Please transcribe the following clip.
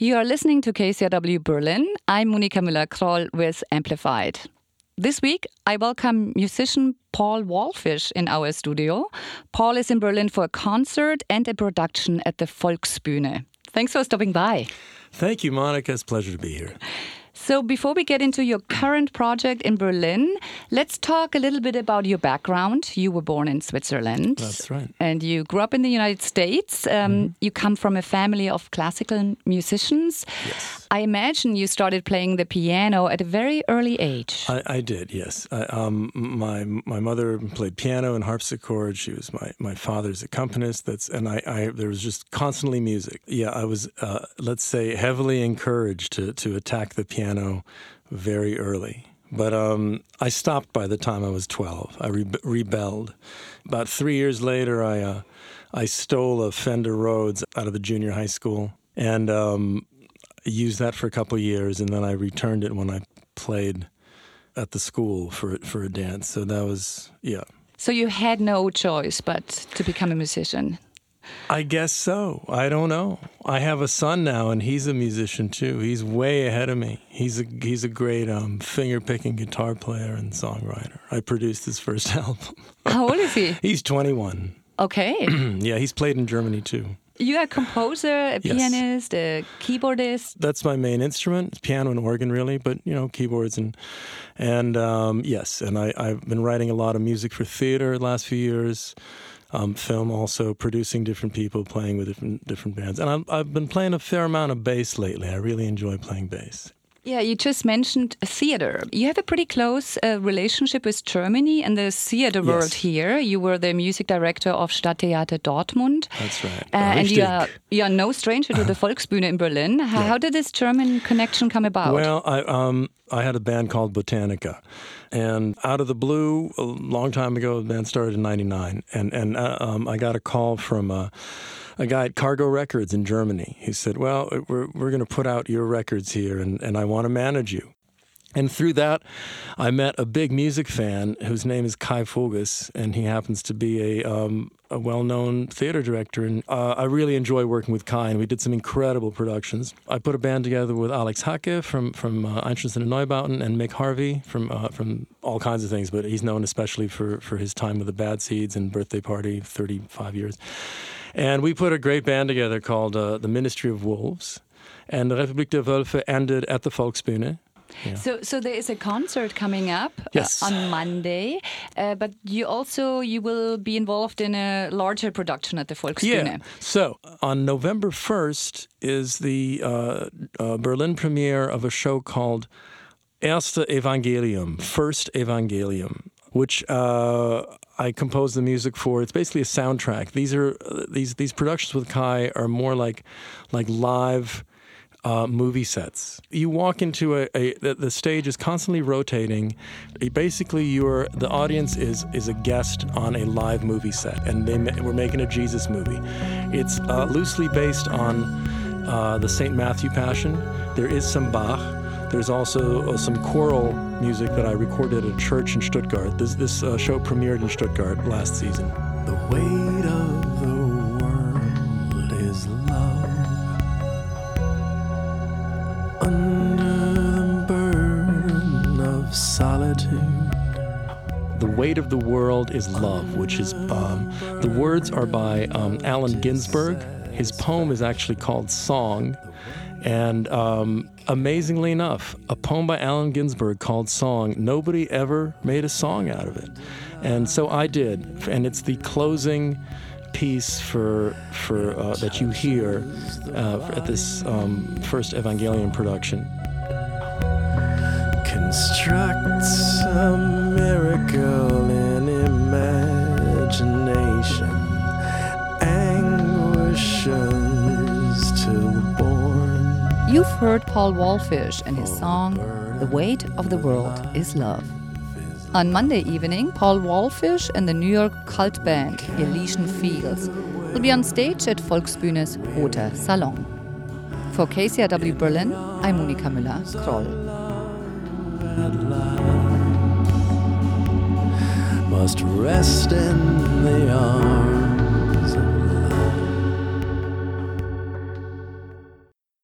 You are listening to KCRW Berlin. I'm Monika Müller-Kroll with Amplified. This week, I welcome musician Paul Wallfisch in our studio. Paul is in Berlin for a concert and a production at the Volksbühne. Thanks for stopping by. Thank you, Monika. It's a pleasure to be here. So, before we get into your current project in Berlin, let's talk a little bit about your background. You were born in Switzerland. That's right. And you grew up in the United States. Um, mm -hmm. You come from a family of classical musicians. Yes. I imagine you started playing the piano at a very early age. I, I did, yes. I, um, my my mother played piano and harpsichord. She was my, my father's accompanist. That's and I, I there was just constantly music. Yeah, I was uh, let's say heavily encouraged to to attack the piano piano very early. But um, I stopped by the time I was 12. I re- rebelled. About three years later, I, uh, I stole a Fender Rhodes out of a junior high school and um, used that for a couple years. And then I returned it when I played at the school for, for a dance. So that was, yeah. So you had no choice but to become a musician? I guess so. I don't know. I have a son now, and he's a musician too. He's way ahead of me. He's a he's a great um, finger picking guitar player and songwriter. I produced his first album. How old is he? he's twenty one. Okay. yeah, he's played in Germany too. You're a composer, a yes. pianist, a keyboardist. That's my main instrument, it's piano and organ, really. But you know, keyboards and and um, yes, and I, I've been writing a lot of music for theater the last few years um, film also, producing different people, playing with different different bands. And I've, I've been playing a fair amount of bass lately. I really enjoy playing bass. Yeah, you just mentioned theater. You have a pretty close uh, relationship with Germany and the theater world here. You were the music director of Stadttheater Dortmund. That's right. Uh, and you are, you are no stranger to the Volksbühne in Berlin. How, yeah. how, did this German connection come about? Well, I, um, I had a band called Botanica. And out of the blue, a long time ago, the band started in 99. And, and uh, um, I got a call from uh, a guy at Cargo Records in Germany. He said, Well, we're, we're going to put out your records here, and, and I want to manage you. And through that, I met a big music fan whose name is Kay Voges, and he happens to be a, um, a well known theater director. And uh, I really enjoy working with Kay, and we did some incredible productions. I put a band together with Alex Hacke from, from uh, Einstürzende Neubauten and Mick Harvey from, uh, from all kinds of things, but he's known especially for, for his time with the Bad Seeds and Birthday Party, 35 years. And we put a great band together called uh, the Ministry of Wolves. And the Republik der Wölfe ended at the Volksbühne. Yeah. So, so there is a concert coming up uh, yes. uh, on Monday, uh, but you also you will be involved in a larger production at the Volksbühne. Yeah. So on November first is the uh, uh, Berlin premiere of a show called Erste Evangelium, First Evangelium, which uh, I composed the music for. It's basically a soundtrack. These are these these productions with Kay are more like like live uh, movie sets. You walk into a, a the, the, stage is constantly rotating. Basically, you're the audience is is a guest on a live movie set, and they we're making a Jesus movie. It's uh, loosely based on uh, the Saint Matthew Passion. There is some Bach. There's also uh, some choral music that I recorded at a church in Stuttgart. This, this uh, show premiered in Stuttgart last season. The weight of the world is love. Under the burden of solitude. The Weight of the World is Love, which is, um, the words are by um, Allen Ginsberg. His poem is actually called Song. And um, amazingly enough, a poem by Allen Ginsberg called Song, nobody ever made a song out of it. And so I did. And it's the closing piece for, for uh, that you hear uh, at this um, first Evangelium production. Constructs a miracle heard Paul Wallfisch and his oh, song, The Weight of the World is Love. On Monday evening, Paul Wallfisch and the New York cult band Elysian Fields will be on stage at Volksbühne's Roter Salon. For KCRW Berlin, I'm Monika Müller-Kroll. Must rest in the arms